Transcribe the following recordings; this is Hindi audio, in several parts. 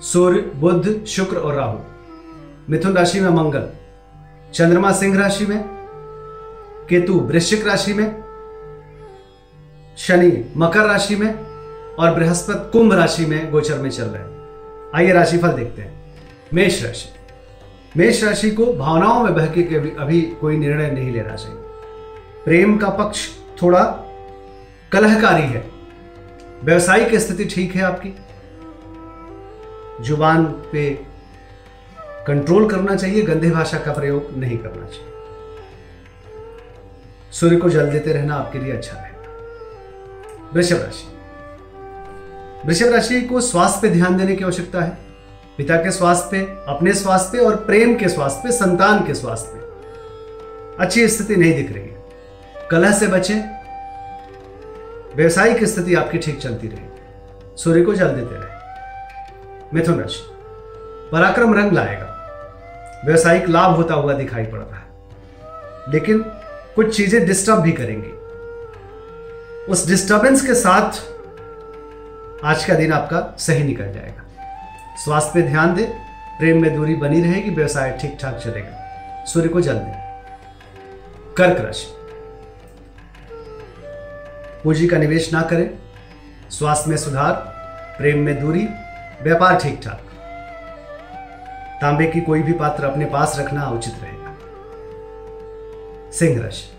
सूर्य बुद्ध शुक्र और राहु। मिथुन राशि में मंगल चंद्रमा सिंह राशि में केतु वृश्चिक राशि में शनि मकर राशि में और बृहस्पति कुंभ राशि में गोचर में चल रहे हैं। आइए राशिफल देखते हैं। मेष राशि। मेष राशि को भावनाओं में बहके के अभी, कोई निर्णय नहीं लेना चाहिए। प्रेम का पक्ष थोड़ा कलहकारी है। व्यवसायिक स्थिति ठीक है आपकी? ज़ुबान पे कंट्रोल करना चाहिए, गंदे भाषा का प्रयोग नहीं करना चाहिए। सूर्य को जल देते रहना आपके लिए अच्छा रहेगा वृषभ राशि। वृषभ राशि को स्वास्थ्य पे ध्यान देने की आवश्यकता है। पिता के स्वास्थ्य पे, अपने स्वास्थ्य पे और प्रेम के स्वास्थ्य पे, संतान के स्वास्थ्य पे। अच्छी स्थिति नहीं दिख रही है। कलह से बचें। व्यवसायिक स्थिति आपकी ठीक चलती रहेगी। सूर्य को जल देते रहे। मिथुन राशि पराक्रम रंग लाएगा। व्यवसायिक लाभ होता हुआ दिखाई पड़ रहा है। लेकिन कुछ चीज़ें डिस्टर्ब भी करेंगी। उस डिस्टर्बेंस के साथ आज का दिन आपका सही निकल जाएगा। स्वास्थ्य पे ध्यान दे। प्रेम में दूरी बनी रहेगी। व्यवसाय ठीक ठाक चलेगा। सूर्य को जल दे। कर्क राशि। पूंजी का निवेश ना करें। स्वास्थ्य में सुधार। प्रेम में दूरी। व्यापार ठीक ठाक। तांबे की कोई भी पात्र अपने पास रखना उचित रहेगा। सिंह राशि।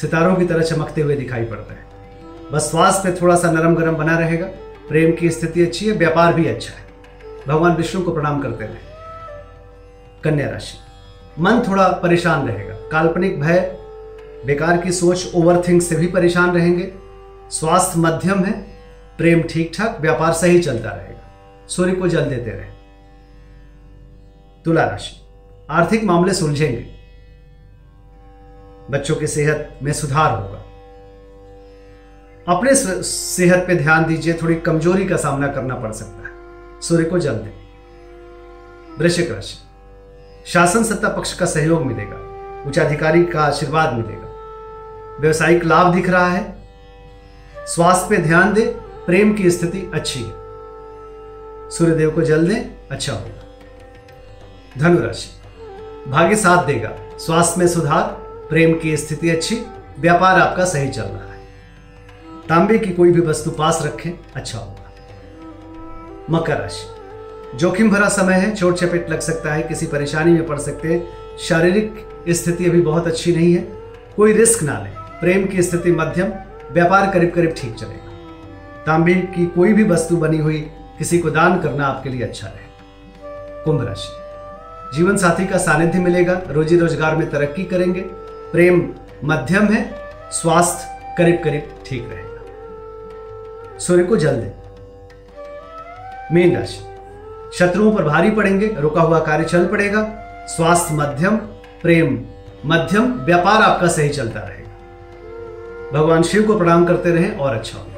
सितारों की तरह चमकते हुए दिखाई पड़ता है। बस स्वास्थ्य थोड़ा सा नरम गरम बना रहेगा। प्रेम की स्थिति अच्छी है, व्यापार भी अच्छा है। भगवान विष्णु को प्रणाम करते रहे कन्या राशि। मन थोड़ा परेशान रहेगा। काल्पनिक भय, बेकार की सोच ओवरथिंक से भी परेशान रहेंगे। स्वास्थ्य मध्यम है। प्रेम ठीक ठाक व्यापार सही चलता रहेगा। सूर्य को जल देते रहे। तुला राशि। आर्थिक मामले सुलझेंगे। बच्चों की सेहत में सुधार होगा। अपने सेहत पे ध्यान दीजिए, थोड़ी कमज़ोरी का सामना करना पड़ सकता है। सूर्य को जल दें। वृश्चिक राशि। शासन सत्ता पक्ष का सहयोग मिलेगा। उच्चाधिकारी का आशीर्वाद मिलेगा। व्यवसायिक लाभ दिख रहा है। स्वास्थ्य पे ध्यान दे। प्रेम की स्थिति अच्छी है। सूर्यदेव को जल दें अच्छा होगा। धनुराशि, भाग्य साथ देगा। स्वास्थ्य में सुधार, प्रेम की स्थिति अच्छी, व्यापार आपका सही चल रहा है। तांबे की कोई भी वस्तु पास रखें अच्छा होगा। मकर राशि, जोखिम भरा समय है, चोट चपेट लग सकता है, किसी परेशानी में पड़ सकते हैं। शारीरिक स्थिति अभी बहुत अच्छी नहीं है। कोई रिस्क ना लें। प्रेम की स्थिति मध्यम, व्यापार करीब करीब ठीक चलेगा। तांबे की कोई भी वस्तु बनी हुई किसी को दान करना आपके लिए अच्छा रहे कुंभ राशि। जीवन साथी का सानिध्य मिलेगा, रोजी रोज़गार में तरक्की करेंगे, प्रेम मध्यम है, स्वास्थ्य करीब करीब ठीक रहेगा। सूर्य को जल दें। मीन राशि। शत्रुओं पर भारी पड़ेंगे, रुका हुआ कार्य चल पड़ेगा, स्वास्थ्य मध्यम, प्रेम मध्यम, व्यापार आपका सही चलता रहेगा। भगवान शिव को प्रणाम करते रहें और अच्छा होगा